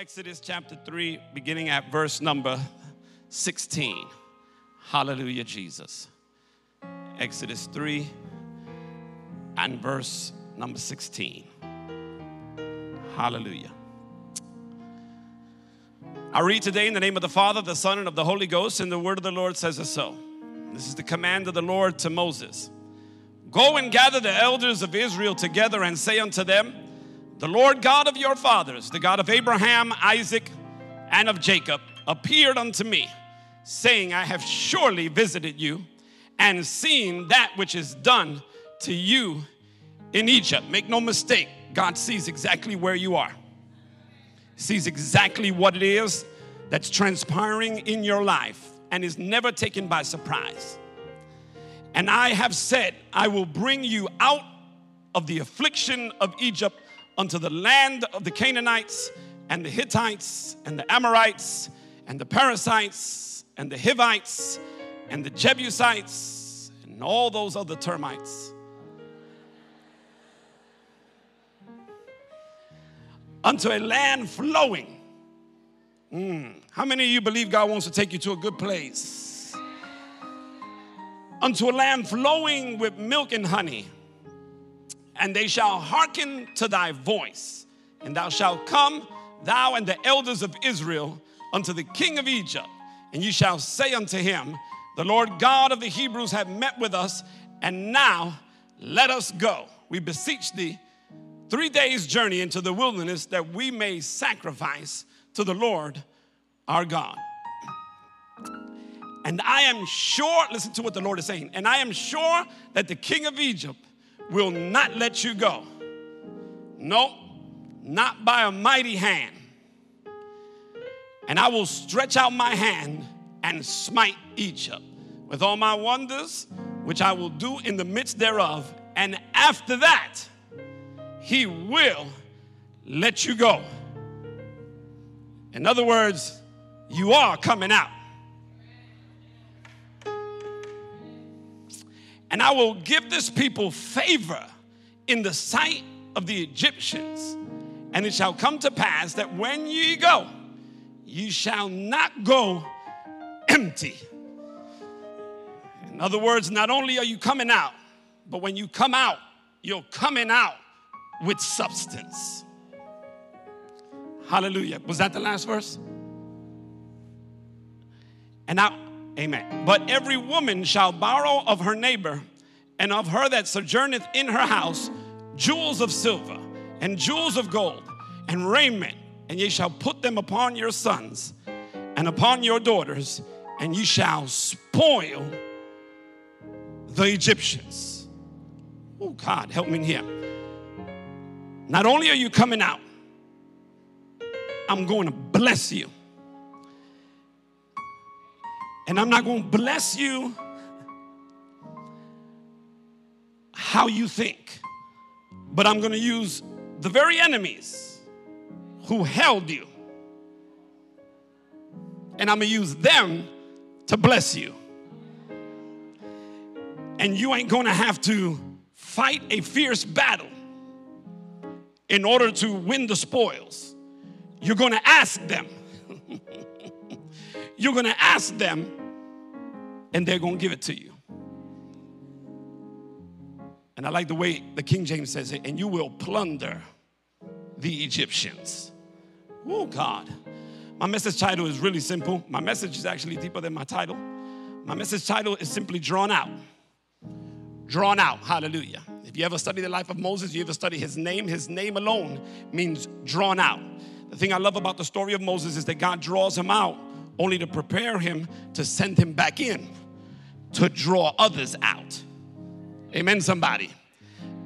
Exodus chapter 3, beginning at verse number 16. Hallelujah, Jesus. Exodus 3 and verse number 16. Hallelujah. I read today in the name of the Father, the Son, and of the Holy Ghost, and the word of the Lord says as so. This is the command of the Lord to Moses Go and gather the elders of Israel together and say unto them, The Lord God of your fathers, the God of Abraham, Isaac, and of Jacob, appeared unto me, saying, I have surely visited you and seen that which is done to you in Egypt. Make no mistake, God sees exactly where you are, sees exactly what it is that's transpiring in your life, and is never taken by surprise. And I have said, I will bring you out of the affliction of Egypt unto the land of the Canaanites and the Hittites and the Amorites and the Perizzites and the Hivites and the Jebusites and all those other termites. Unto a land flowing. Mm. How many of you believe God wants to take you to a good place? Unto a land flowing with milk and honey. And they shall hearken to thy voice, and thou shalt come, thou and the elders of Israel, unto the king of Egypt, and ye shall say unto him, The Lord God of the Hebrews have met with us, and now let us go. We beseech thee, three days' journey into the wilderness, that we may sacrifice to the Lord our God. And I am sure, listen to what the Lord is saying, and I am sure that the king of Egypt will not let you go. No, not by a mighty hand. And I will stretch out my hand and smite Egypt with all my wonders, which I will do in the midst thereof. And after that, he will let you go. In other words, you are coming out. And I will give this people favor in the sight of the Egyptians. And it shall come to pass that when ye go, ye shall not go empty. In other words, not only are you coming out, but when you come out, you're coming out with substance. Hallelujah. Was that the last verse? And now, amen. But every woman shall borrow of her neighbor and of her that sojourneth in her house jewels of silver and jewels of gold and raiment, and ye shall put them upon your sons and upon your daughters, and ye shall spoil the Egyptians. Oh, God, help me here. Not only are you coming out, I'm going to bless you. And I'm not going to bless you how you think, but I'm going to use the very enemies who held you. And I'm going to use them to bless you. And you ain't going to have to fight a fierce battle in order to win the spoils. You're going to ask them. You're going to ask them, and they're going to give it to you. And I like the way the King James says it, and you will plunder the Egyptians. Oh, God. My message title is really simple. My message is actually deeper than my title. My message title is simply Drawn Out. Drawn Out. Hallelujah. If you ever study the life of Moses, you ever study his name, his name alone means drawn out. The thing I love about the story of Moses is that God draws him out only to prepare him to send him back in to draw others out. Amen, somebody.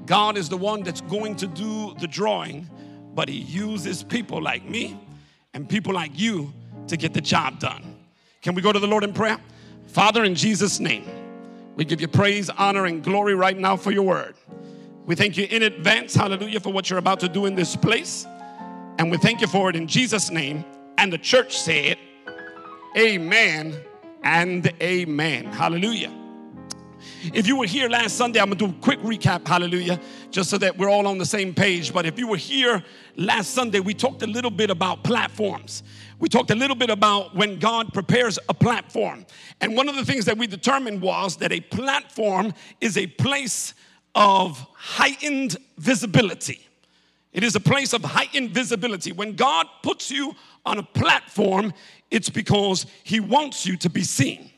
God is the one that's going to do the drawing, but He uses people like me and people like you to get the job done. Can we go to the Lord in prayer? Father, in Jesus' name, we give you praise, honor, and glory right now for your word. We thank you in advance, hallelujah, for what you're about to do in this place. And we thank you for it in Jesus' name. And the church said, Amen and amen. Hallelujah. If you were here last Sunday, I'm gonna do a quick recap, hallelujah, just so that we're all on the same page. But if you were here last Sunday, we talked a little bit about platforms. We talked a little bit about when God prepares a platform. And one of the things that we determined was that a platform is a place of heightened visibility. It is a place of heightened visibility. When God puts you on a platform, it's because He wants you to be seen.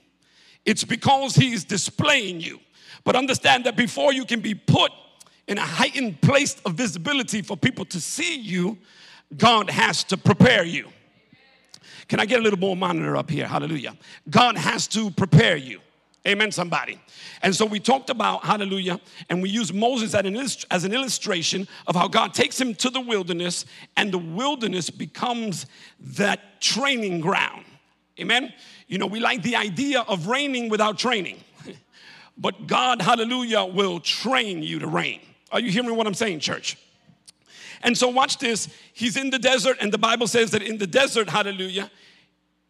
It's because He's displaying you. But understand that before you can be put in a heightened place of visibility for people to see you, God has to prepare you. Can I get a little more monitor up here? Hallelujah. God has to prepare you. Amen, somebody. And so we talked about, hallelujah, and we use Moses as an illustration of how God takes him to the wilderness, and the wilderness becomes that training ground. Amen. You know, we like the idea of reigning without training, but God, hallelujah, will train you to reign. Are you hearing what I'm saying, church? And so, watch this. He's in the desert, and the Bible says that in the desert, hallelujah,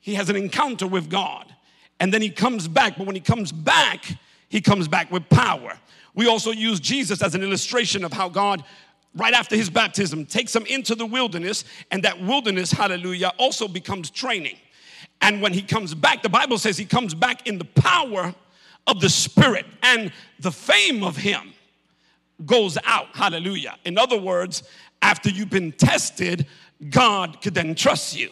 he has an encounter with God and then he comes back. But when he comes back, he comes back with power. We also use Jesus as an illustration of how God, right after his baptism, takes him into the wilderness, and that wilderness, hallelujah, also becomes training. And when he comes back, the Bible says he comes back in the power of the Spirit, and the fame of him goes out. Hallelujah. In other words, after you've been tested, God could then trust you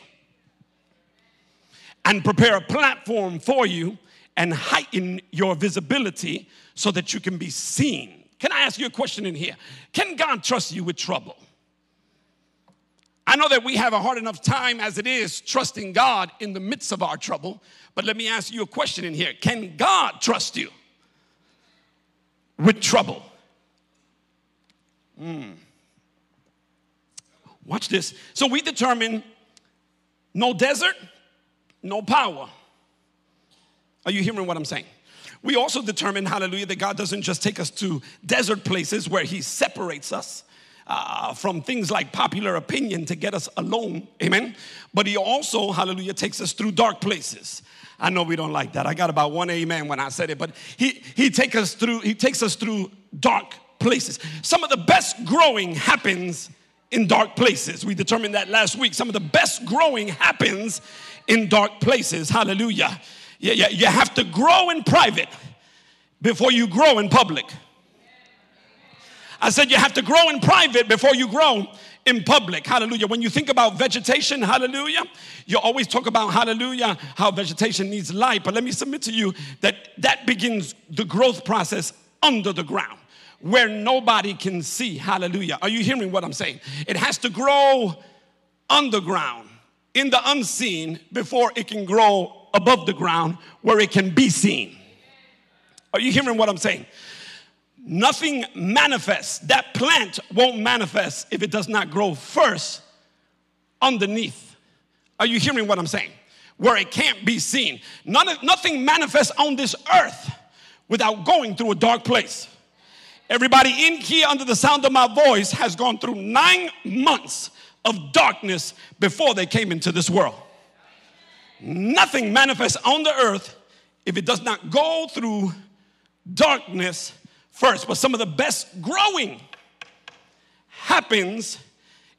and prepare a platform for you and heighten your visibility so that you can be seen. Can I ask you a question in here? Can God trust you with trouble? I know that we have a hard enough time as it is trusting God in the midst of our trouble, but let me ask you a question in here. Can God trust you with trouble? Mm. Watch this. So we determine no desert, no power. Are you hearing what I'm saying? We also determine, hallelujah, that God doesn't just take us to desert places where He separates us uh, from things like popular opinion to get us alone, amen. But He also, hallelujah, takes us through dark places. I know we don't like that. I got about one amen when I said it, but He He take us through. He takes us through dark places. Some of the best growing happens in dark places. We determined that last week. Some of the best growing happens in dark places. Hallelujah. Yeah, yeah, you have to grow in private before you grow in public. I said you have to grow in private before you grow in public. Hallelujah. When you think about vegetation, hallelujah, you always talk about hallelujah, how vegetation needs light. But let me submit to you that that begins the growth process under the ground where nobody can see. Hallelujah. Are you hearing what I'm saying? It has to grow underground in the unseen before it can grow above the ground where it can be seen. Are you hearing what I'm saying? Nothing manifests. That plant won't manifest if it does not grow first underneath. Are you hearing what I'm saying? Where it can't be seen. None nothing manifests on this earth without going through a dark place. Everybody in here, under the sound of my voice, has gone through nine months of darkness before they came into this world. Nothing manifests on the earth if it does not go through darkness first. But some of the best growing happens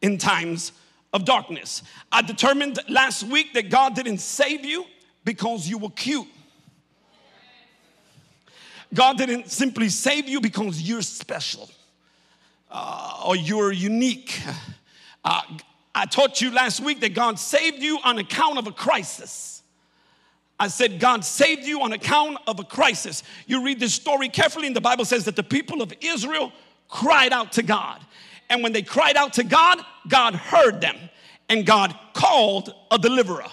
in times of darkness. I determined last week that God didn't save you because you were cute. God didn't simply save you because you're special uh, or you're unique. Uh, I taught you last week that God saved you on account of a crisis. I said, God saved you on account of a crisis. You read this story carefully, and the Bible says that the people of Israel cried out to God. And when they cried out to God, God heard them, and God called a deliverer.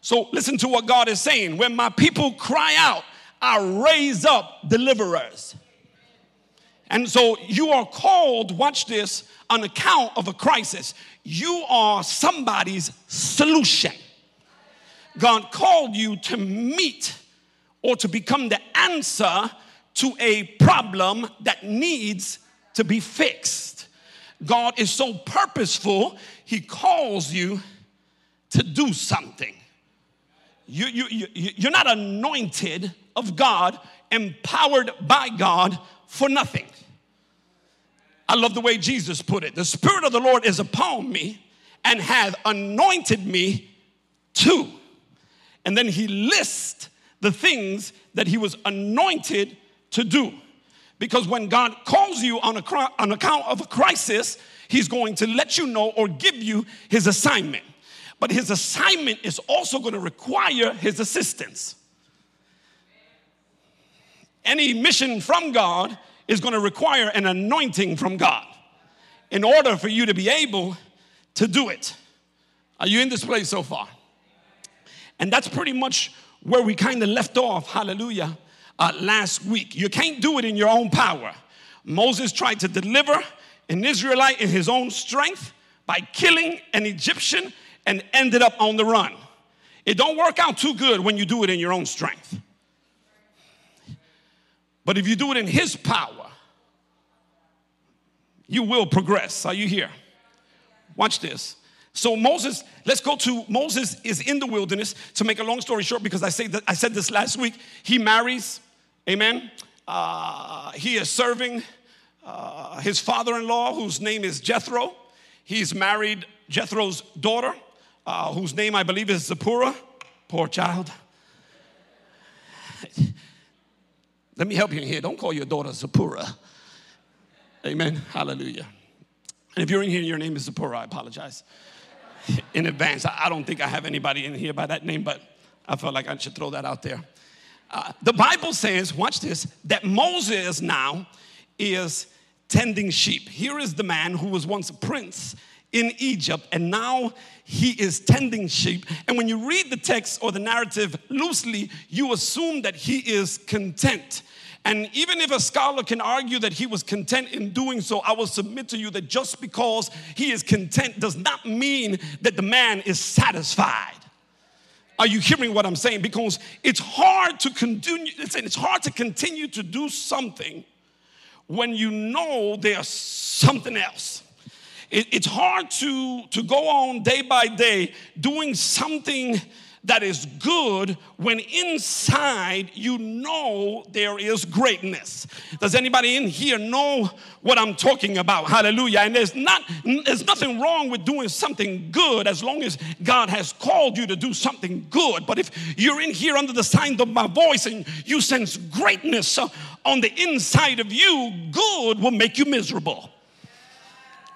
So listen to what God is saying. When my people cry out, I raise up deliverers. And so you are called, watch this, on account of a crisis. You are somebody's solution. God called you to meet or to become the answer to a problem that needs to be fixed. God is so purposeful, He calls you to do something. You, you, you, you're not anointed of God, empowered by God for nothing. I love the way Jesus put it. The Spirit of the Lord is upon me and hath anointed me to. And then he lists the things that he was anointed to do. Because when God calls you on, a, on account of a crisis, he's going to let you know or give you his assignment. But his assignment is also going to require his assistance. Any mission from God is going to require an anointing from God in order for you to be able to do it. Are you in this place so far? And that's pretty much where we kind of left off, hallelujah, uh, last week. You can't do it in your own power. Moses tried to deliver an Israelite in his own strength by killing an Egyptian and ended up on the run. It don't work out too good when you do it in your own strength. But if you do it in his power, you will progress. Are you here? Watch this. So Moses, let's go to Moses is in the wilderness. To make a long story short, because I say that I said this last week, he marries, amen. Uh, he is serving uh, his father-in-law, whose name is Jethro. He's married Jethro's daughter, uh, whose name I believe is Zipporah. Poor child. Let me help you in here. Don't call your daughter Zipporah. Amen. Hallelujah. And if you're in here, your name is Zipporah, I apologize in advance. I don't think I have anybody in here by that name, but I felt like I should throw that out there. Uh, the Bible says, watch this, that Moses now is tending sheep. Here is the man who was once a prince in Egypt, and now he is tending sheep. And when you read the text or the narrative loosely, you assume that he is content. And even if a scholar can argue that he was content in doing so, I will submit to you that just because he is content does not mean that the man is satisfied. Are you hearing what I'm saying? Because it's hard to continue, it's hard to continue to do something when you know there's something else. It's hard to, to go on day by day doing something that is good when inside you know there is greatness. Does anybody in here know what I'm talking about? Hallelujah. And there's not there's nothing wrong with doing something good as long as God has called you to do something good. But if you're in here under the sound of my voice and you sense greatness on the inside of you, good will make you miserable.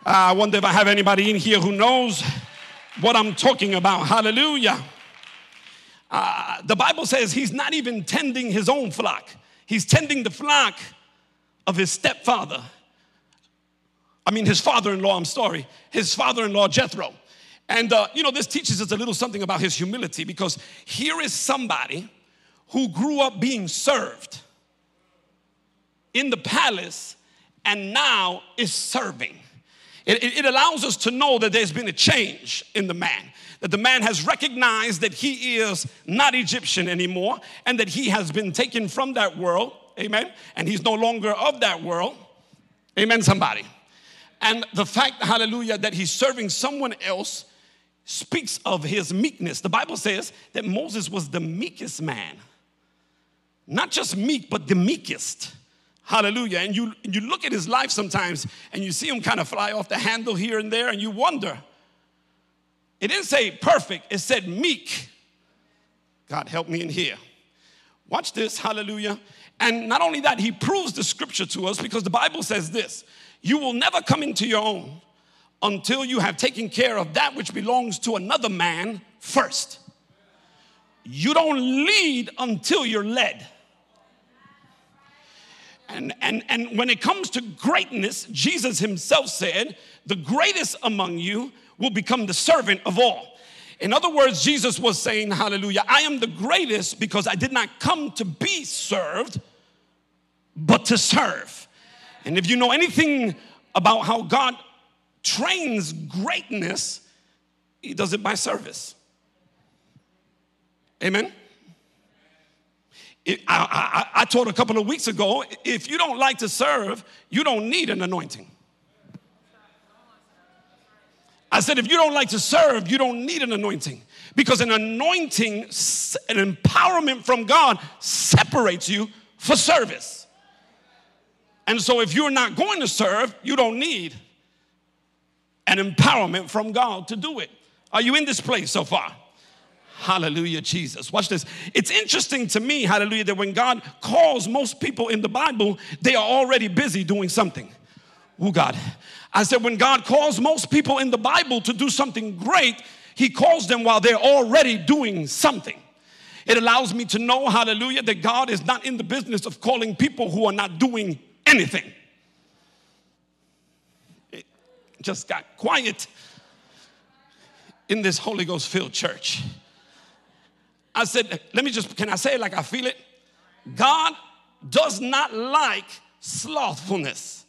I wonder if I have anybody in here who knows what I'm talking about. Hallelujah. Uh, the Bible says he's not even tending his own flock, he's tending the flock of his stepfather. I mean, his father in law, I'm sorry, his father in law, Jethro. And, uh, you know, this teaches us a little something about his humility because here is somebody who grew up being served in the palace and now is serving. It, it, allows us to know that there's been a change in the man that the man has recognized that he is not Egyptian anymore and that he has been taken from that world. Amen. And he's no longer of that world. Amen, somebody. And the fact, hallelujah, that he's serving someone else speaks of his meekness. The Bible says that Moses was the meekest man. Not just meek, but the meekest. Hallelujah. And you, you look at his life sometimes and you see him kind of fly off the handle here and there, and you wonder, it didn't say perfect, it said meek. God help me in here. Watch this, hallelujah. And not only that, he proves the scripture to us because the Bible says this you will never come into your own until you have taken care of that which belongs to another man first. You don't lead until you're led. And, and, and when it comes to greatness, Jesus himself said, The greatest among you will become the servant of all. In other words, Jesus was saying, Hallelujah, I am the greatest because I did not come to be served, but to serve. And if you know anything about how God trains greatness, He does it by service. Amen. I, I, I taught a couple of weeks ago if you don't like to serve, you don't need an anointing. I said, if you don't like to serve, you don't need an anointing. Because an anointing, an empowerment from God separates you for service. And so if you're not going to serve, you don't need an empowerment from God to do it. Are you in this place so far? Hallelujah, Jesus. Watch this. It's interesting to me, hallelujah, that when God calls most people in the Bible, they are already busy doing something. Oh, God. I said, when God calls most people in the Bible to do something great, He calls them while they're already doing something. It allows me to know, hallelujah, that God is not in the business of calling people who are not doing anything. It just got quiet in this Holy Ghost filled church. I said, let me just, can I say it like I feel it? God does not like slothfulness.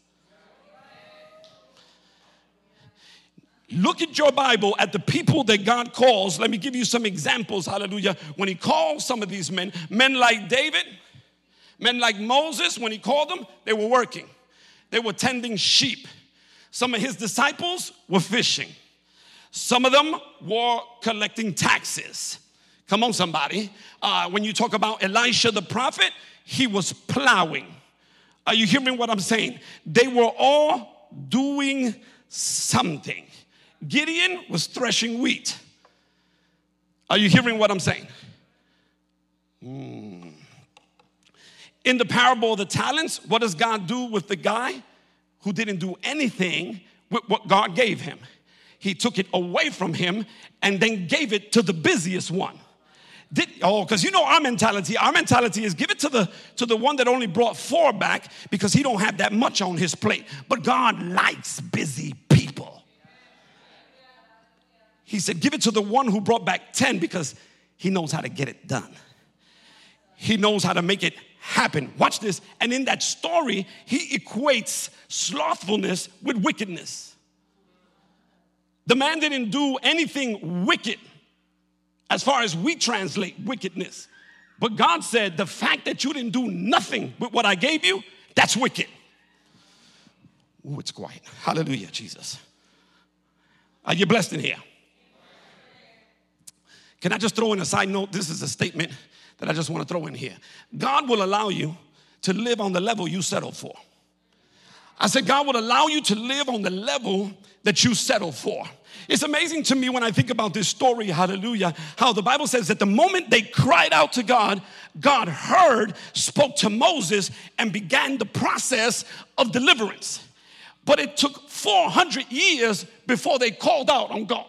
Look at your Bible at the people that God calls. Let me give you some examples, hallelujah. When He calls some of these men, men like David, men like Moses, when He called them, they were working, they were tending sheep. Some of His disciples were fishing, some of them were collecting taxes. Come on, somebody. Uh, when you talk about Elisha the prophet, he was plowing. Are you hearing what I'm saying? They were all doing something. Gideon was threshing wheat. Are you hearing what I'm saying? Mm. In the parable of the talents, what does God do with the guy who didn't do anything with what God gave him? He took it away from him and then gave it to the busiest one. Did, oh, because you know our mentality. Our mentality is give it to the to the one that only brought four back because he don't have that much on his plate. But God likes busy people. He said, give it to the one who brought back 10 because he knows how to get it done. He knows how to make it happen. Watch this. And in that story, he equates slothfulness with wickedness. The man didn't do anything wicked as far as we translate wickedness. But God said, the fact that you didn't do nothing with what I gave you, that's wicked. Ooh, it's quiet. Hallelujah, Jesus. Are you blessed in here? Can I just throw in a side note? This is a statement that I just want to throw in here. God will allow you to live on the level you settle for. I said, God will allow you to live on the level that you settle for. It's amazing to me when I think about this story, hallelujah, how the Bible says that the moment they cried out to God, God heard, spoke to Moses, and began the process of deliverance. But it took 400 years before they called out on God.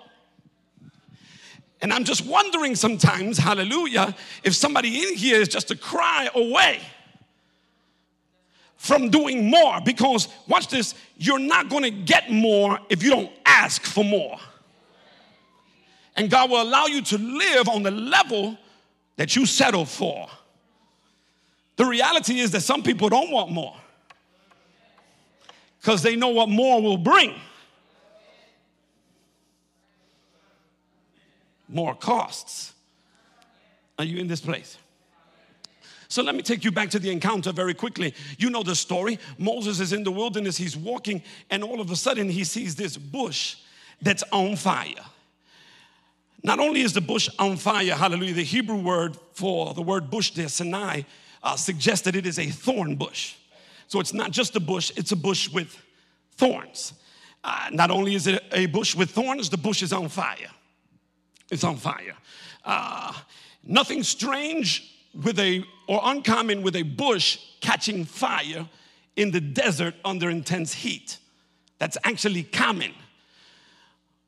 And I'm just wondering sometimes, hallelujah, if somebody in here is just a cry away from doing more because watch this you're not going to get more if you don't ask for more. And god will allow you to live on the level that you settle for. The reality is that some people don't want more because they know what more will bring. More costs. Are you in this place so let me take you back to the encounter very quickly. You know the story. Moses is in the wilderness, he's walking, and all of a sudden he sees this bush that's on fire. Not only is the bush on fire, hallelujah, the Hebrew word for the word bush there, Sinai, uh, suggests that it is a thorn bush. So it's not just a bush, it's a bush with thorns. Uh, not only is it a bush with thorns, the bush is on fire. It's on fire. Uh, nothing strange with a, or uncommon with a bush catching fire in the desert under intense heat. That's actually common.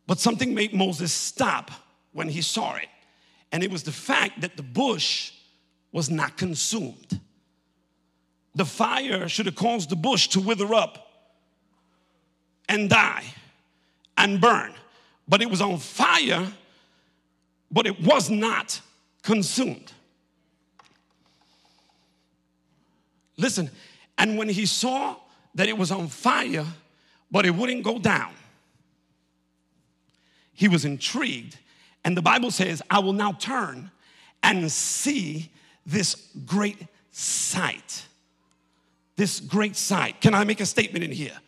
But something made Moses stop when he saw it, and it was the fact that the bush was not consumed. The fire should have caused the bush to wither up and die and burn, but it was on fire, but it was not consumed. Listen, and when he saw that it was on fire, but it wouldn't go down, he was intrigued. And the Bible says, I will now turn and see this great sight. This great sight. Can I make a statement in here?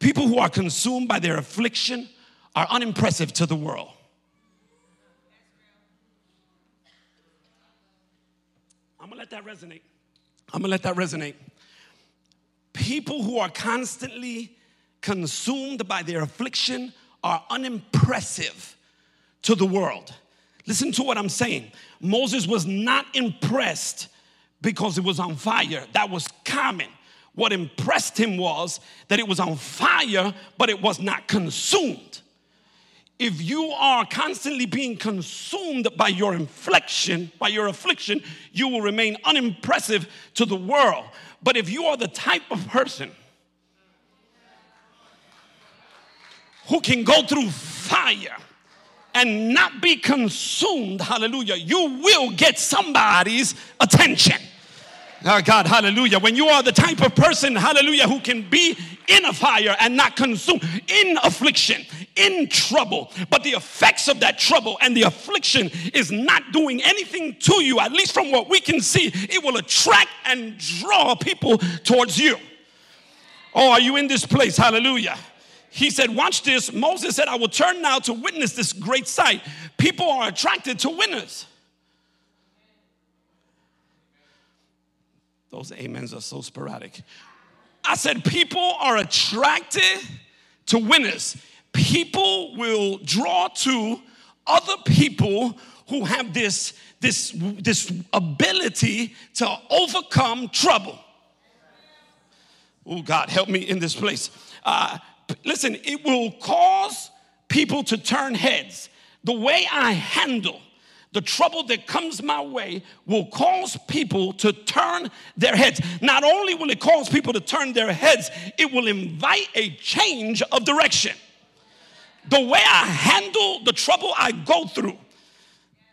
People who are consumed by their affliction are unimpressive to the world. I'm gonna let that resonate. I'm gonna let that resonate. People who are constantly consumed by their affliction are unimpressive to the world. Listen to what I'm saying. Moses was not impressed because it was on fire. That was common. What impressed him was that it was on fire, but it was not consumed. If you are constantly being consumed by your infliction, by your affliction, you will remain unimpressive to the world. But if you are the type of person who can go through fire and not be consumed, hallelujah, you will get somebody's attention. Oh God, hallelujah. When you are the type of person, hallelujah, who can be in a fire and not consumed, in affliction, in trouble, but the effects of that trouble and the affliction is not doing anything to you, at least from what we can see, it will attract and draw people towards you. Oh, are you in this place? Hallelujah. He said, Watch this. Moses said, I will turn now to witness this great sight. People are attracted to winners. Those amens are so sporadic. I said, people are attracted to winners. People will draw to other people who have this, this, this ability to overcome trouble. Oh, God, help me in this place. Uh, listen, it will cause people to turn heads. The way I handle the trouble that comes my way will cause people to turn their heads. Not only will it cause people to turn their heads, it will invite a change of direction. The way I handle the trouble I go through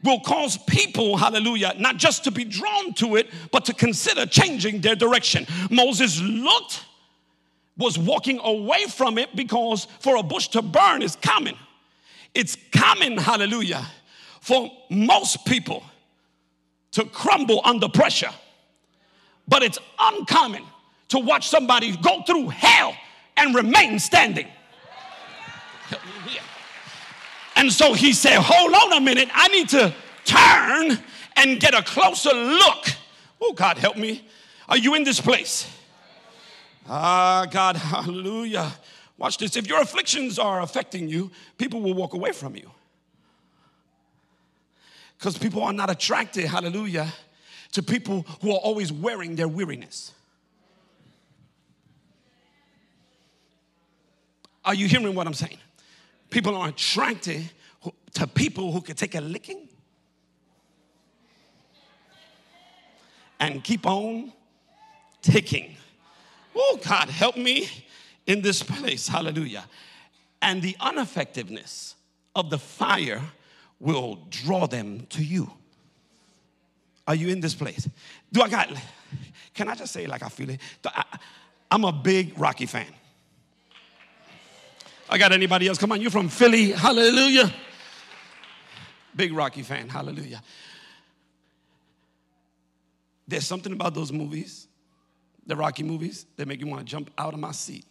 will cause people, hallelujah, not just to be drawn to it, but to consider changing their direction. Moses looked, was walking away from it because for a bush to burn is common. It's common, hallelujah for most people to crumble under pressure. But it's uncommon to watch somebody go through hell and remain standing. And so he said, Hold on a minute, I need to turn and get a closer look. Oh, God, help me. Are you in this place? Ah, God, hallelujah. Watch this. If your afflictions are affecting you, people will walk away from you. Because people are not attracted, hallelujah, to people who are always wearing their weariness. Are you hearing what I'm saying? People are attracted to people who can take a licking and keep on ticking. Oh, God, help me in this place. Hallelujah. And the ineffectiveness of the fire will draw them to you. Are you in this place? Do I got, can I just say like I feel it? I, I'm a big Rocky fan. I got anybody else? Come on, you're from Philly. Hallelujah. Big Rocky fan. Hallelujah. There's something about those movies, the Rocky movies, that make you want to jump out of my seat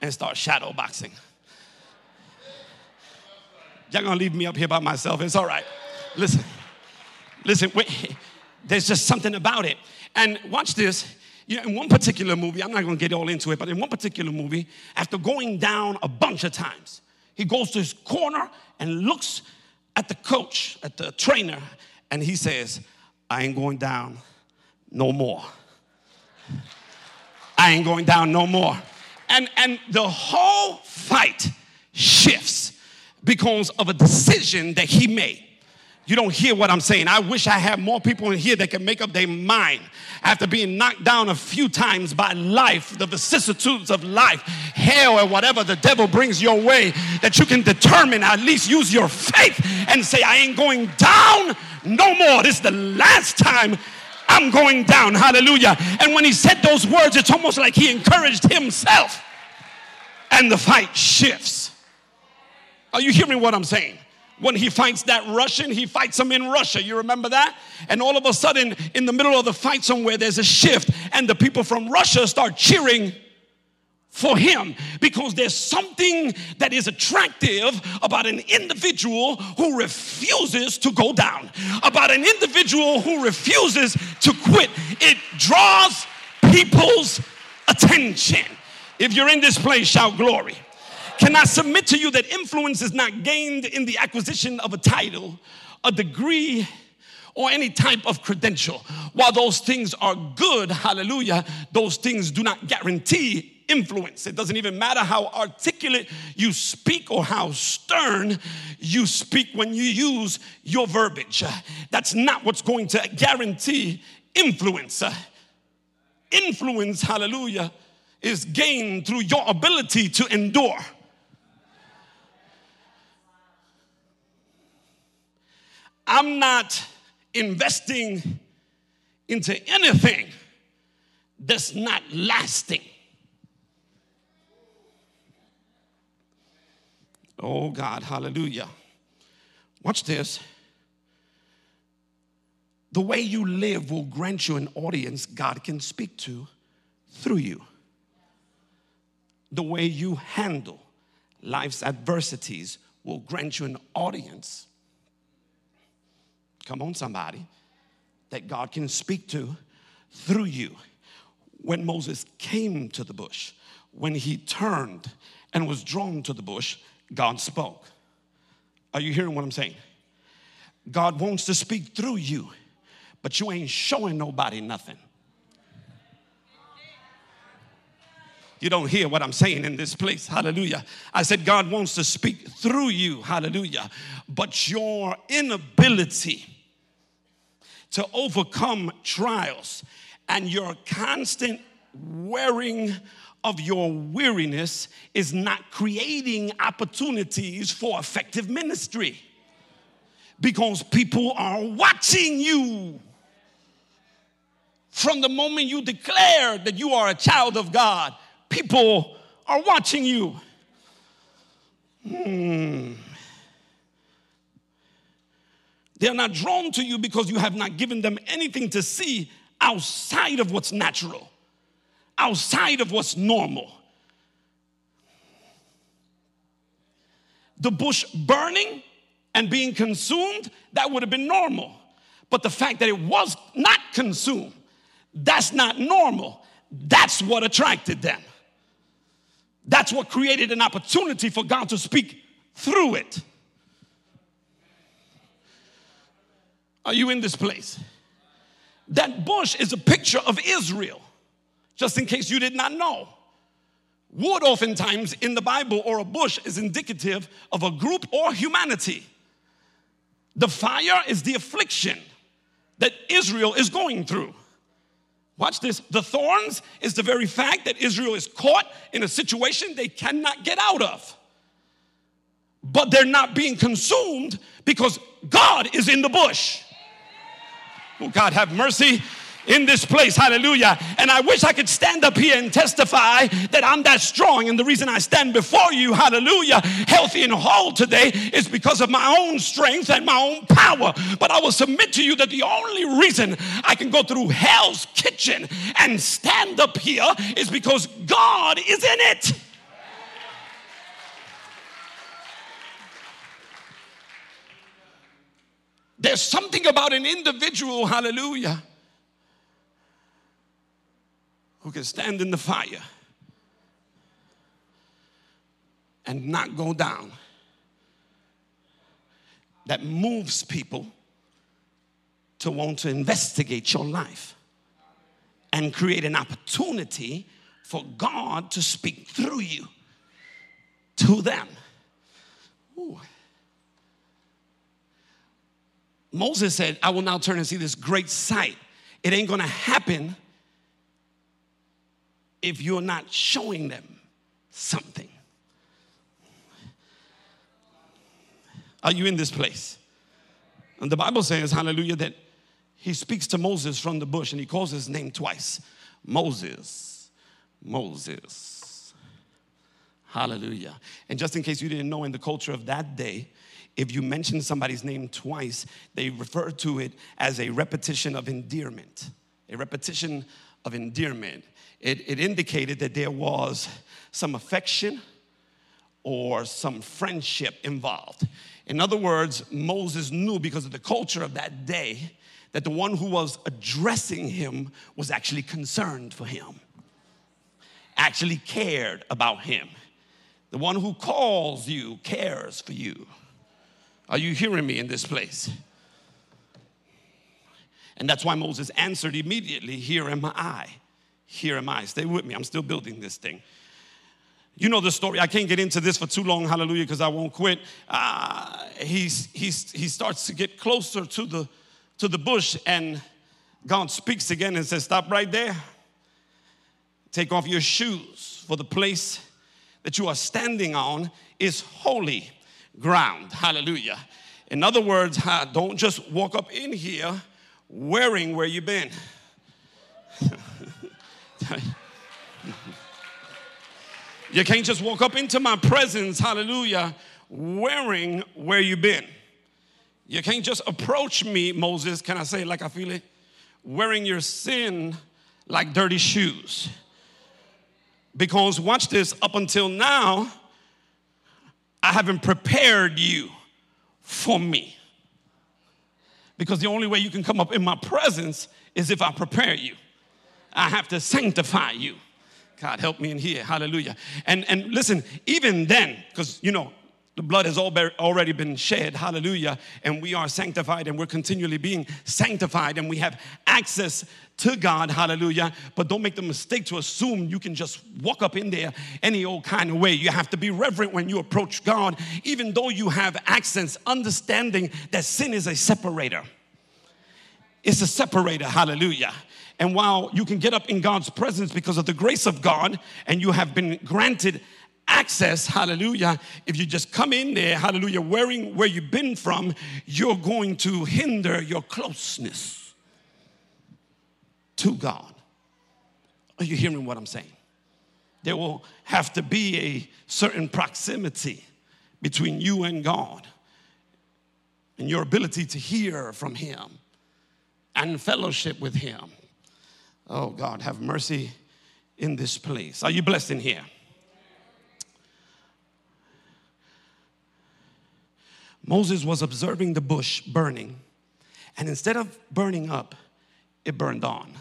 and start shadow boxing. Y'all gonna leave me up here by myself. It's all right. Listen, listen, wait. There's just something about it. And watch this. You know, in one particular movie, I'm not gonna get all into it, but in one particular movie, after going down a bunch of times, he goes to his corner and looks at the coach, at the trainer, and he says, I ain't going down no more. I ain't going down no more. And and the whole fight shifts because of a decision that he made. You don't hear what I'm saying. I wish I had more people in here that can make up their mind after being knocked down a few times by life, the vicissitudes of life, hell, or whatever the devil brings your way, that you can determine, at least use your faith and say, I ain't going down no more. This is the last time I'm going down. Hallelujah. And when he said those words, it's almost like he encouraged himself, and the fight shifts. Are you hearing what I'm saying? When he fights that Russian, he fights him in Russia. You remember that? And all of a sudden, in the middle of the fight somewhere, there's a shift, and the people from Russia start cheering for him because there's something that is attractive about an individual who refuses to go down, about an individual who refuses to quit. It draws people's attention. If you're in this place, shout glory. Can I submit to you that influence is not gained in the acquisition of a title, a degree, or any type of credential? While those things are good, hallelujah, those things do not guarantee influence. It doesn't even matter how articulate you speak or how stern you speak when you use your verbiage. That's not what's going to guarantee influence. Influence, hallelujah, is gained through your ability to endure. I'm not investing into anything that's not lasting. Oh God, hallelujah. Watch this. The way you live will grant you an audience God can speak to through you. The way you handle life's adversities will grant you an audience. Come on, somebody, that God can speak to through you. When Moses came to the bush, when he turned and was drawn to the bush, God spoke. Are you hearing what I'm saying? God wants to speak through you, but you ain't showing nobody nothing. You don't hear what I'm saying in this place. Hallelujah. I said, God wants to speak through you. Hallelujah. But your inability to overcome trials and your constant wearing of your weariness is not creating opportunities for effective ministry because people are watching you. From the moment you declare that you are a child of God, people are watching you. Hmm. They're not drawn to you because you have not given them anything to see outside of what's natural outside of what's normal. The bush burning and being consumed, that would have been normal. But the fact that it was not consumed, that's not normal. That's what attracted them. That's what created an opportunity for God to speak through it. Are you in this place? That bush is a picture of Israel just in case you did not know. Wood, oftentimes in the Bible or a bush, is indicative of a group or humanity. The fire is the affliction that Israel is going through. Watch this. The thorns is the very fact that Israel is caught in a situation they cannot get out of. But they're not being consumed because God is in the bush. Oh, God, have mercy in this place. Hallelujah. And I wish I could stand up here and testify that I'm that strong. And the reason I stand before you, hallelujah, healthy and whole today is because of my own strength and my own power. But I will submit to you that the only reason I can go through hell's kitchen and stand up here is because God is in it. There's something about an individual, hallelujah who can stand in the fire and not go down. That moves people to want to investigate your life and create an opportunity for God to speak through you to them. Ooh. Moses said, I will now turn and see this great sight. It ain't gonna happen if you're not showing them something. Are you in this place? And the Bible says, hallelujah, that he speaks to Moses from the bush and he calls his name twice Moses, Moses. Hallelujah. And just in case you didn't know, in the culture of that day, if you mention somebody's name twice, they refer to it as a repetition of endearment. A repetition of endearment it, it indicated that there was some affection or some friendship involved. In other words, Moses knew because of the culture of that day that the one who was addressing him was actually concerned for him, actually cared about him. The one who calls you cares for you. Are you hearing me in this place? And that's why Moses answered immediately, Here am I. Here am I. Stay with me. I'm still building this thing. You know the story. I can't get into this for too long, hallelujah, because I won't quit. Uh, he's, he's, he starts to get closer to the, to the bush, and God speaks again and says, Stop right there. Take off your shoes, for the place that you are standing on is holy ground. Hallelujah. In other words, don't just walk up in here wearing where you've been. you can't just walk up into my presence, hallelujah, wearing where you've been. You can't just approach me, Moses, can I say like I feel it? Wearing your sin like dirty shoes. Because watch this, up until now, I haven't prepared you for me. Because the only way you can come up in my presence is if I prepare you. I have to sanctify you. God help me in here. Hallelujah. And and listen, even then, because you know, the blood has already been shed, hallelujah, and we are sanctified and we're continually being sanctified and we have access to God, hallelujah. But don't make the mistake to assume you can just walk up in there any old kind of way. You have to be reverent when you approach God, even though you have access, understanding that sin is a separator. It's a separator, hallelujah. And while you can get up in God's presence because of the grace of God and you have been granted access, hallelujah, if you just come in there, hallelujah, wearing where you've been from, you're going to hinder your closeness to God. Are you hearing what I'm saying? There will have to be a certain proximity between you and God and your ability to hear from Him and fellowship with Him. Oh, God, have mercy in this place. Are you blessed in here? Moses was observing the bush burning, and instead of burning up, it burned on.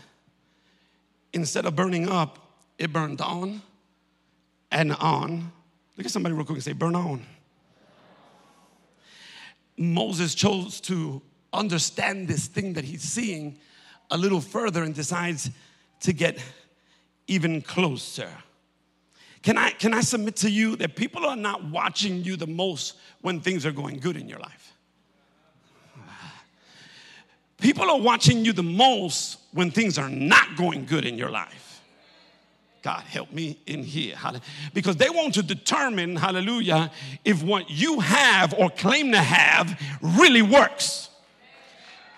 Instead of burning up, it burned on and on. Look at somebody real quick and say, Burn on. Moses chose to understand this thing that he's seeing a little further and decides to get even closer. Can I, can I submit to you that people are not watching you the most when things are going good in your life? People are watching you the most when things are not going good in your life. God, help me in here. Because they want to determine, hallelujah, if what you have or claim to have really works.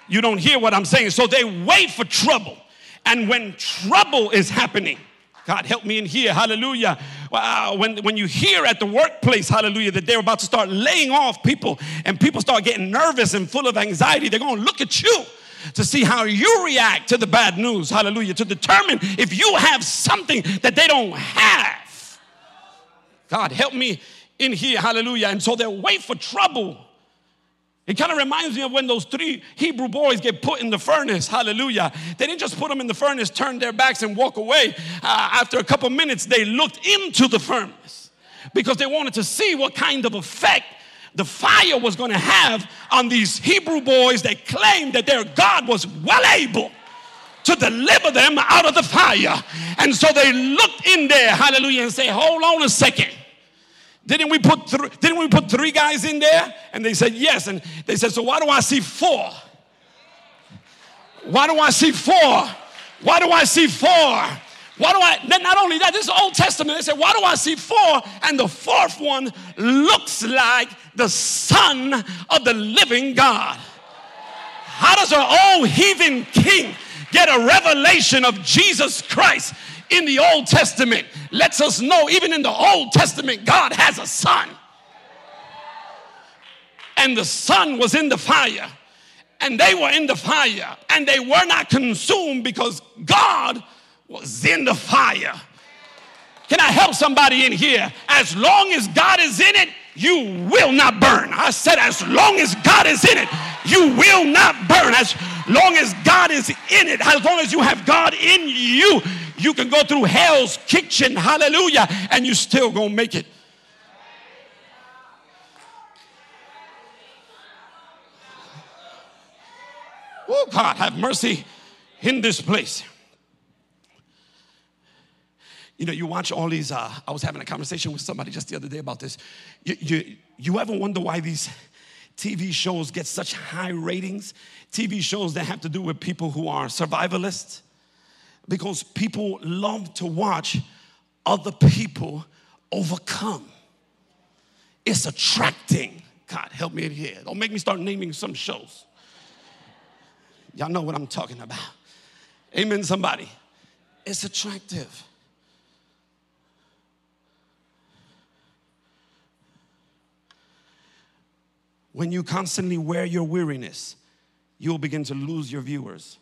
You don't hear what I'm saying. So they wait for trouble. And when trouble is happening, God help me in here, hallelujah. When, when you hear at the workplace, hallelujah, that they're about to start laying off people and people start getting nervous and full of anxiety, they're gonna look at you to see how you react to the bad news, hallelujah, to determine if you have something that they don't have. God help me in here, hallelujah. And so they'll wait for trouble it kind of reminds me of when those three Hebrew boys get put in the furnace. Hallelujah. They didn't just put them in the furnace, turn their backs, and walk away. Uh, after a couple minutes, they looked into the furnace because they wanted to see what kind of effect the fire was going to have on these Hebrew boys that claimed that their God was well able to deliver them out of the fire. And so they looked in there, hallelujah, and say, Hold on a second. Didn't we put three, didn't we put three guys in there? And they said yes. And they said, so why do I see four? Why do I see four? Why do I see four? Why do I, not only that, this is Old Testament. They said, why do I see four? And the fourth one looks like the son of the living God. How does an old heathen king get a revelation of Jesus Christ in the Old Testament? lets us know, even in the Old Testament, God has a son. And the son was in the fire, and they were in the fire, and they were not consumed because God was in the fire. Can I help somebody in here? As long as God is in it, you will not burn. I said, as long as God is in it, you will not burn. As long as God is in it, as long as you have God in you, you can go through hell's kitchen, hallelujah, and you still gonna make it. Oh, God, have mercy in this place. You know, you watch all these. Uh, I was having a conversation with somebody just the other day about this. You, you, you ever wonder why these TV shows get such high ratings? TV shows that have to do with people who are survivalists? Because people love to watch other people overcome. It's attracting. God, help me in here. Don't make me start naming some shows. Y'all know what I'm talking about. Amen, somebody. It's attractive. When you constantly wear your weariness, you'll begin to lose your viewers.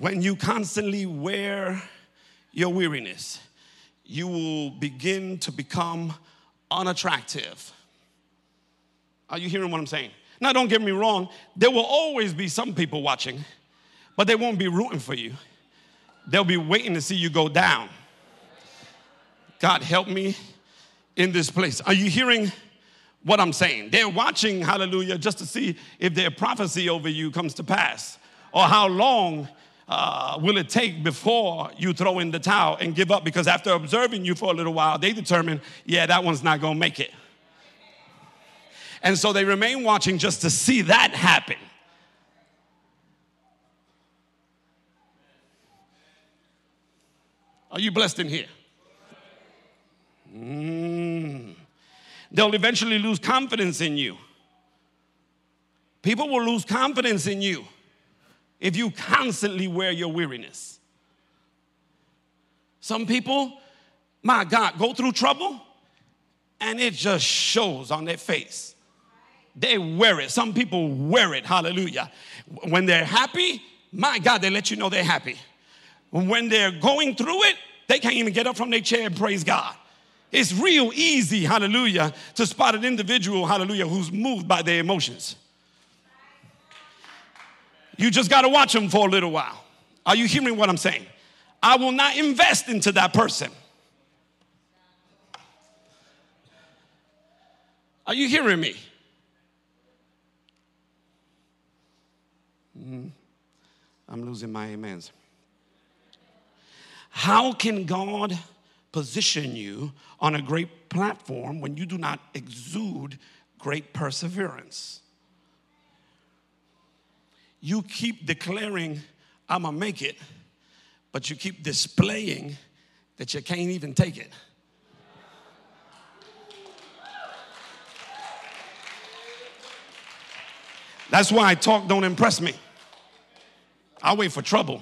When you constantly wear your weariness, you will begin to become unattractive. Are you hearing what I'm saying? Now, don't get me wrong, there will always be some people watching, but they won't be rooting for you. They'll be waiting to see you go down. God help me in this place. Are you hearing what I'm saying? They're watching, hallelujah, just to see if their prophecy over you comes to pass or how long uh, will it take before you throw in the towel and give up? Because after observing you for a little while, they determine, yeah, that one's not gonna make it. And so they remain watching just to see that happen. Are you blessed in here? Mm. They'll eventually lose confidence in you. People will lose confidence in you if you constantly wear your weariness. Some people, my God, go through trouble and it just shows on their face. They wear it. Some people wear it. Hallelujah. When they're happy, my God, they let you know they're happy. When they're going through it, they can't even get up from their chair and praise God. It's real easy, hallelujah, to spot an individual, hallelujah, who's moved by their emotions. You just got to watch them for a little while. Are you hearing what I'm saying? I will not invest into that person. Are you hearing me? Mm-hmm. I'm losing my amens. How can God position you on a great platform when you do not exude great perseverance. You keep declaring, I'm gonna make it, but you keep displaying that you can't even take it. That's why talk don't impress me. I wait for trouble.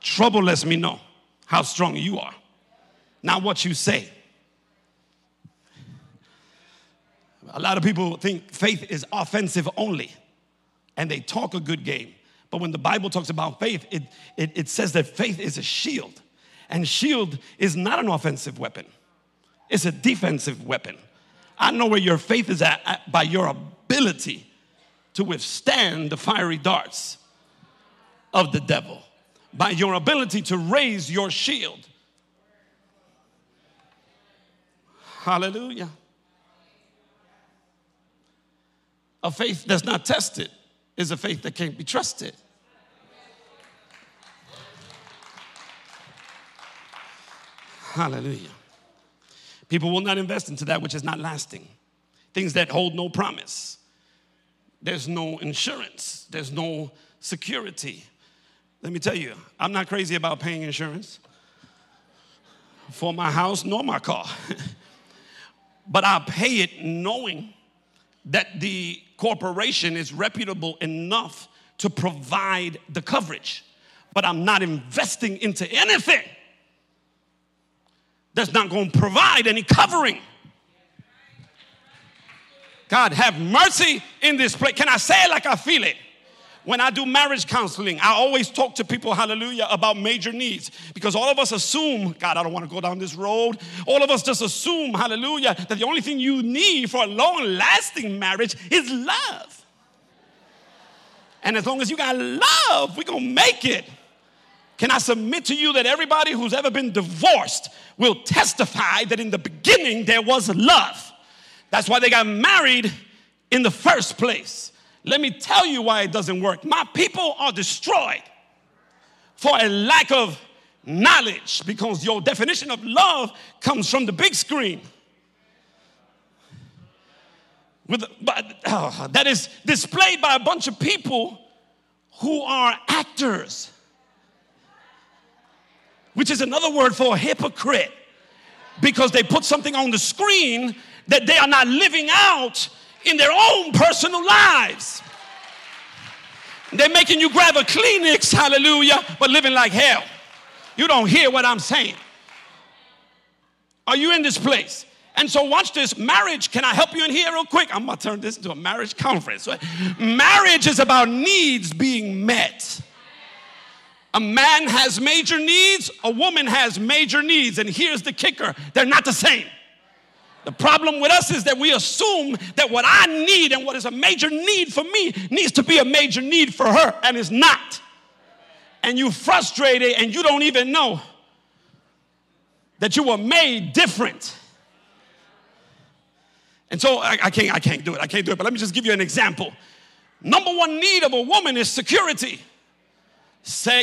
Trouble lets me know how strong you are not what you say. A lot of people think faith is offensive only, and they talk a good game. But when the Bible talks about faith, it, it, it says that faith is a shield. And shield is not an offensive weapon, it's a defensive weapon. I know where your faith is at, at by your ability to withstand the fiery darts of the devil, by your ability to raise your shield Hallelujah. A faith that's not tested is a faith that can't be trusted. Hallelujah. People will not invest into that which is not lasting, things that hold no promise. There's no insurance, there's no security. Let me tell you, I'm not crazy about paying insurance for my house nor my car. but I pay it knowing that the corporation is reputable enough to provide the coverage. But I'm not investing into anything that's not going to provide any covering. God, have mercy in this place. Can I say it like I feel it? When I do marriage counseling, I always talk to people, hallelujah, about major needs because all of us assume, God, I don't want to go down this road. All of us just assume, hallelujah, that the only thing you need for a long lasting marriage is love. And as long as you got love, we're going to make it. Can I submit to you that everybody who's ever been divorced will testify that in the beginning there was love? That's why they got married in the first place. Let me tell you why it doesn't work. My people are destroyed for a lack of knowledge because your definition of love comes from the big screen. With, but, uh, that is displayed by a bunch of people who are actors, which is another word for a hypocrite because they put something on the screen that they are not living out in their own personal lives. They're making you grab a Kleenex, hallelujah, but living like hell. You don't hear what I'm saying. Are you in this place? And so, watch this. Marriage, can I help you in here real quick? I'm gonna turn this into a marriage conference. Marriage is about needs being met. A man has major needs, a woman has major needs. And here's the kicker they're not the same. The problem with us is that we assume that what I need and what is a major need for me needs to be a major need for her, and it's not. And you frustrated and you don't even know that you were made different. And so I, I, can't, I can't do it. I can't do it. But let me just give you an example. Number one need of a woman is security. Security.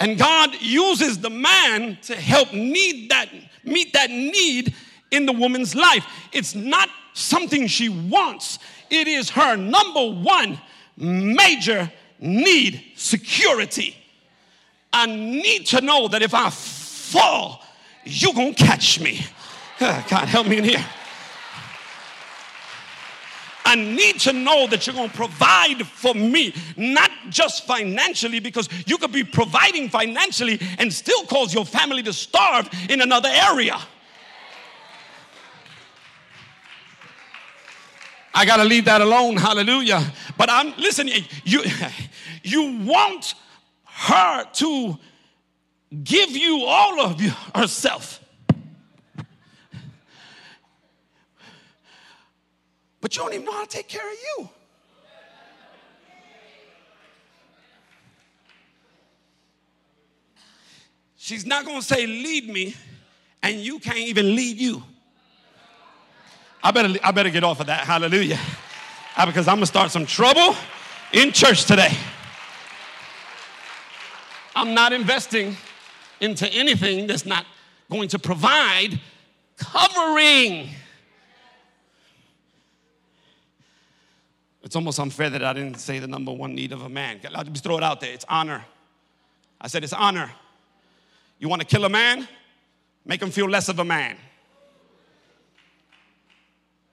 And God uses the man to help need that, meet that need in the woman's life. It's not something she wants, it is her number one major need security. I need to know that if I fall, you're gonna catch me. God, help me in here. I need to know that you're going to provide for me, not just financially, because you could be providing financially and still cause your family to starve in another area. I got to leave that alone. Hallelujah. But I'm listening. you you want her to give you all of herself. But you don't even know how to take care of you. She's not going to say, Lead me, and you can't even lead you. I better, I better get off of that. Hallelujah. Uh, because I'm going to start some trouble in church today. I'm not investing into anything that's not going to provide covering. It's almost unfair that I didn't say the number one need of a man. I'll just throw it out there. It's honor. I said it's honor. You want to kill a man? Make him feel less of a man.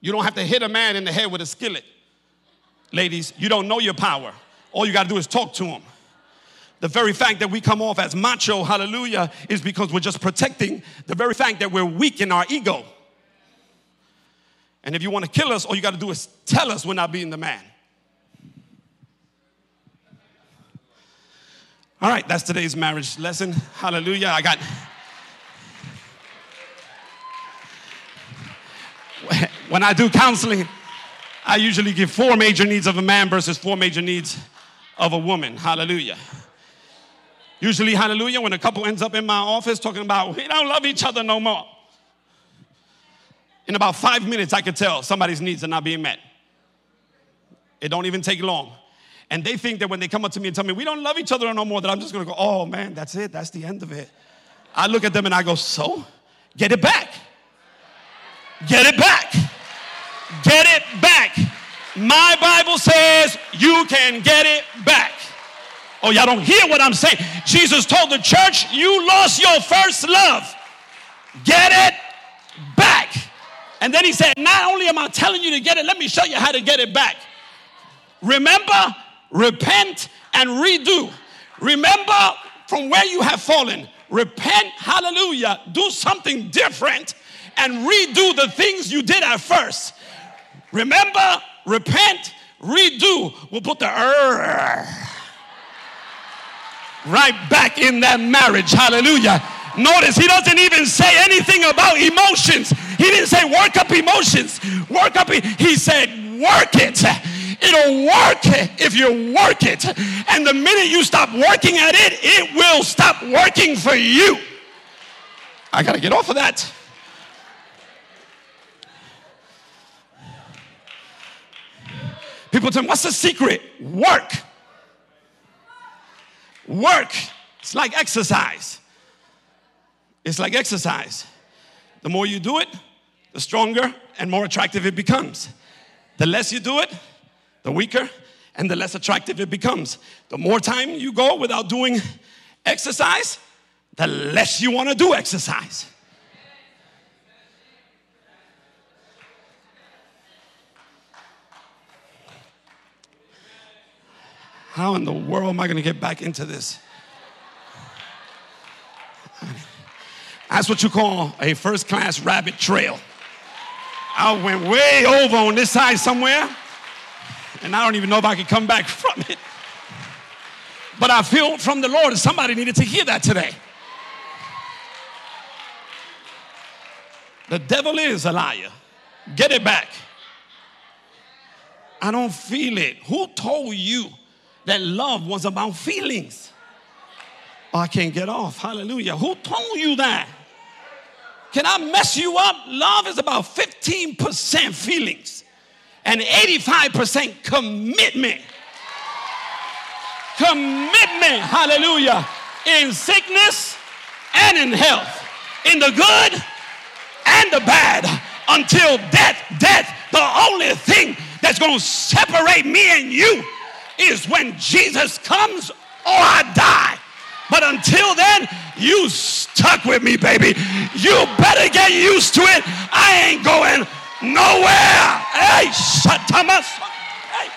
You don't have to hit a man in the head with a skillet. Ladies, you don't know your power. All you got to do is talk to him. The very fact that we come off as macho, hallelujah, is because we're just protecting the very fact that we're weak in our ego. And if you want to kill us, all you got to do is tell us we're not being the man. All right, that's today's marriage lesson. Hallelujah. I got. When I do counseling, I usually give four major needs of a man versus four major needs of a woman. Hallelujah. Usually, hallelujah, when a couple ends up in my office talking about we don't love each other no more in about five minutes, I could tell somebody's needs are not being met. It don't even take long. And they think that when they come up to me and tell me, we don't love each other no more, that I'm just gonna go, oh man, that's it, that's the end of it. I look at them and I go, so? Get it back. Get it back. Get it back. My Bible says you can get it back. Oh, y'all don't hear what I'm saying. Jesus told the church, you lost your first love. Get it back. And then he said, Not only am I telling you to get it, let me show you how to get it back. Remember, repent, and redo. Remember from where you have fallen. Repent, hallelujah. Do something different and redo the things you did at first. Remember, repent, redo. We'll put the er right back in that marriage. Hallelujah. Notice he doesn't even say anything about emotions. He didn't say work up emotions. Work up. He said work it. It'll work if you work it. And the minute you stop working at it, it will stop working for you. I got to get off of that. People tell me, what's the secret? Work. Work. It's like exercise. It's like exercise. The more you do it, the stronger and more attractive it becomes. The less you do it, the weaker and the less attractive it becomes. The more time you go without doing exercise, the less you want to do exercise. How in the world am I going to get back into this? That's what you call a first class rabbit trail. I went way over on this side somewhere, and I don't even know if I can come back from it. But I feel from the Lord somebody needed to hear that today. The devil is a liar. Get it back. I don't feel it. Who told you that love was about feelings. Oh, I can't get off. Hallelujah. Who told you that? Can I mess you up? Love is about 15% feelings and 85% commitment. Commitment, hallelujah, in sickness and in health, in the good and the bad, until death, death, the only thing that's gonna separate me and you is when Jesus comes or I die. But until then, you stuck with me, baby. You better get used to it. I ain't going nowhere. Hey, shut Thomas. Hey.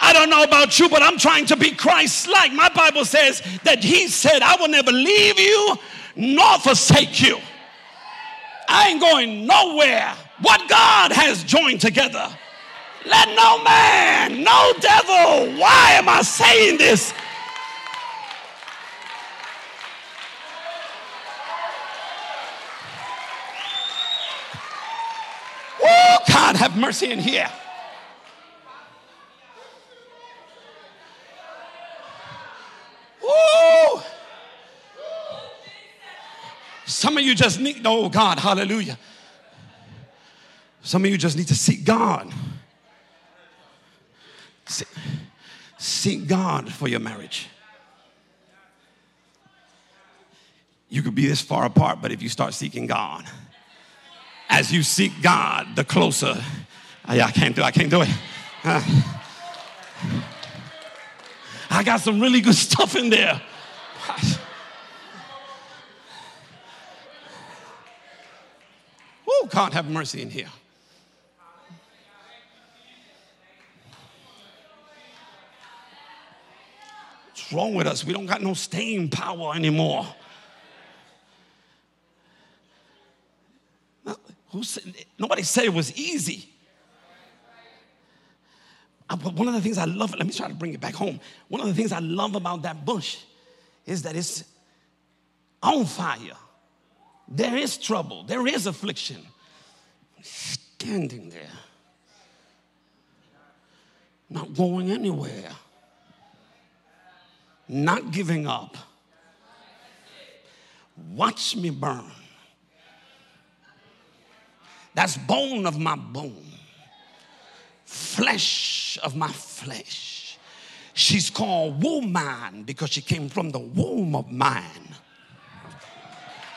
I don't know about you, but I'm trying to be Christ like. My Bible says that He said, I will never leave you nor forsake you. I ain't going nowhere. What God has joined together, let no man, no devil. Why am I saying this? Oh, God, have mercy in here. Woo! Some of you just need, oh God, hallelujah. Some of you just need to seek God. Seek God for your marriage. You could be this far apart, but if you start seeking God, as you seek God, the closer. I, I can't do. I can't do it. I ah. got some really good stuff in there. Oh, God, have mercy in here. Wrong with us? We don't got no staying power anymore. Who said, nobody said it was easy. One of the things I love, let me try to bring it back home. One of the things I love about that bush is that it's on fire. There is trouble, there is affliction. Standing there, not going anywhere, not giving up. Watch me burn. That's bone of my bone, flesh of my flesh. She's called woman because she came from the womb of mine.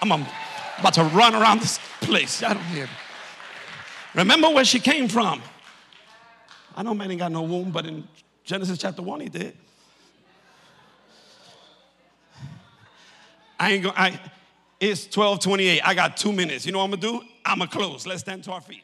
I'm about to run around this place. I don't hear. Remember where she came from. I know man ain't got no womb, but in Genesis chapter 1, he did. I ain't going, I, it's 1228. I got two minutes. You know what I'm gonna do? I'm gonna close. Let's stand to our feet.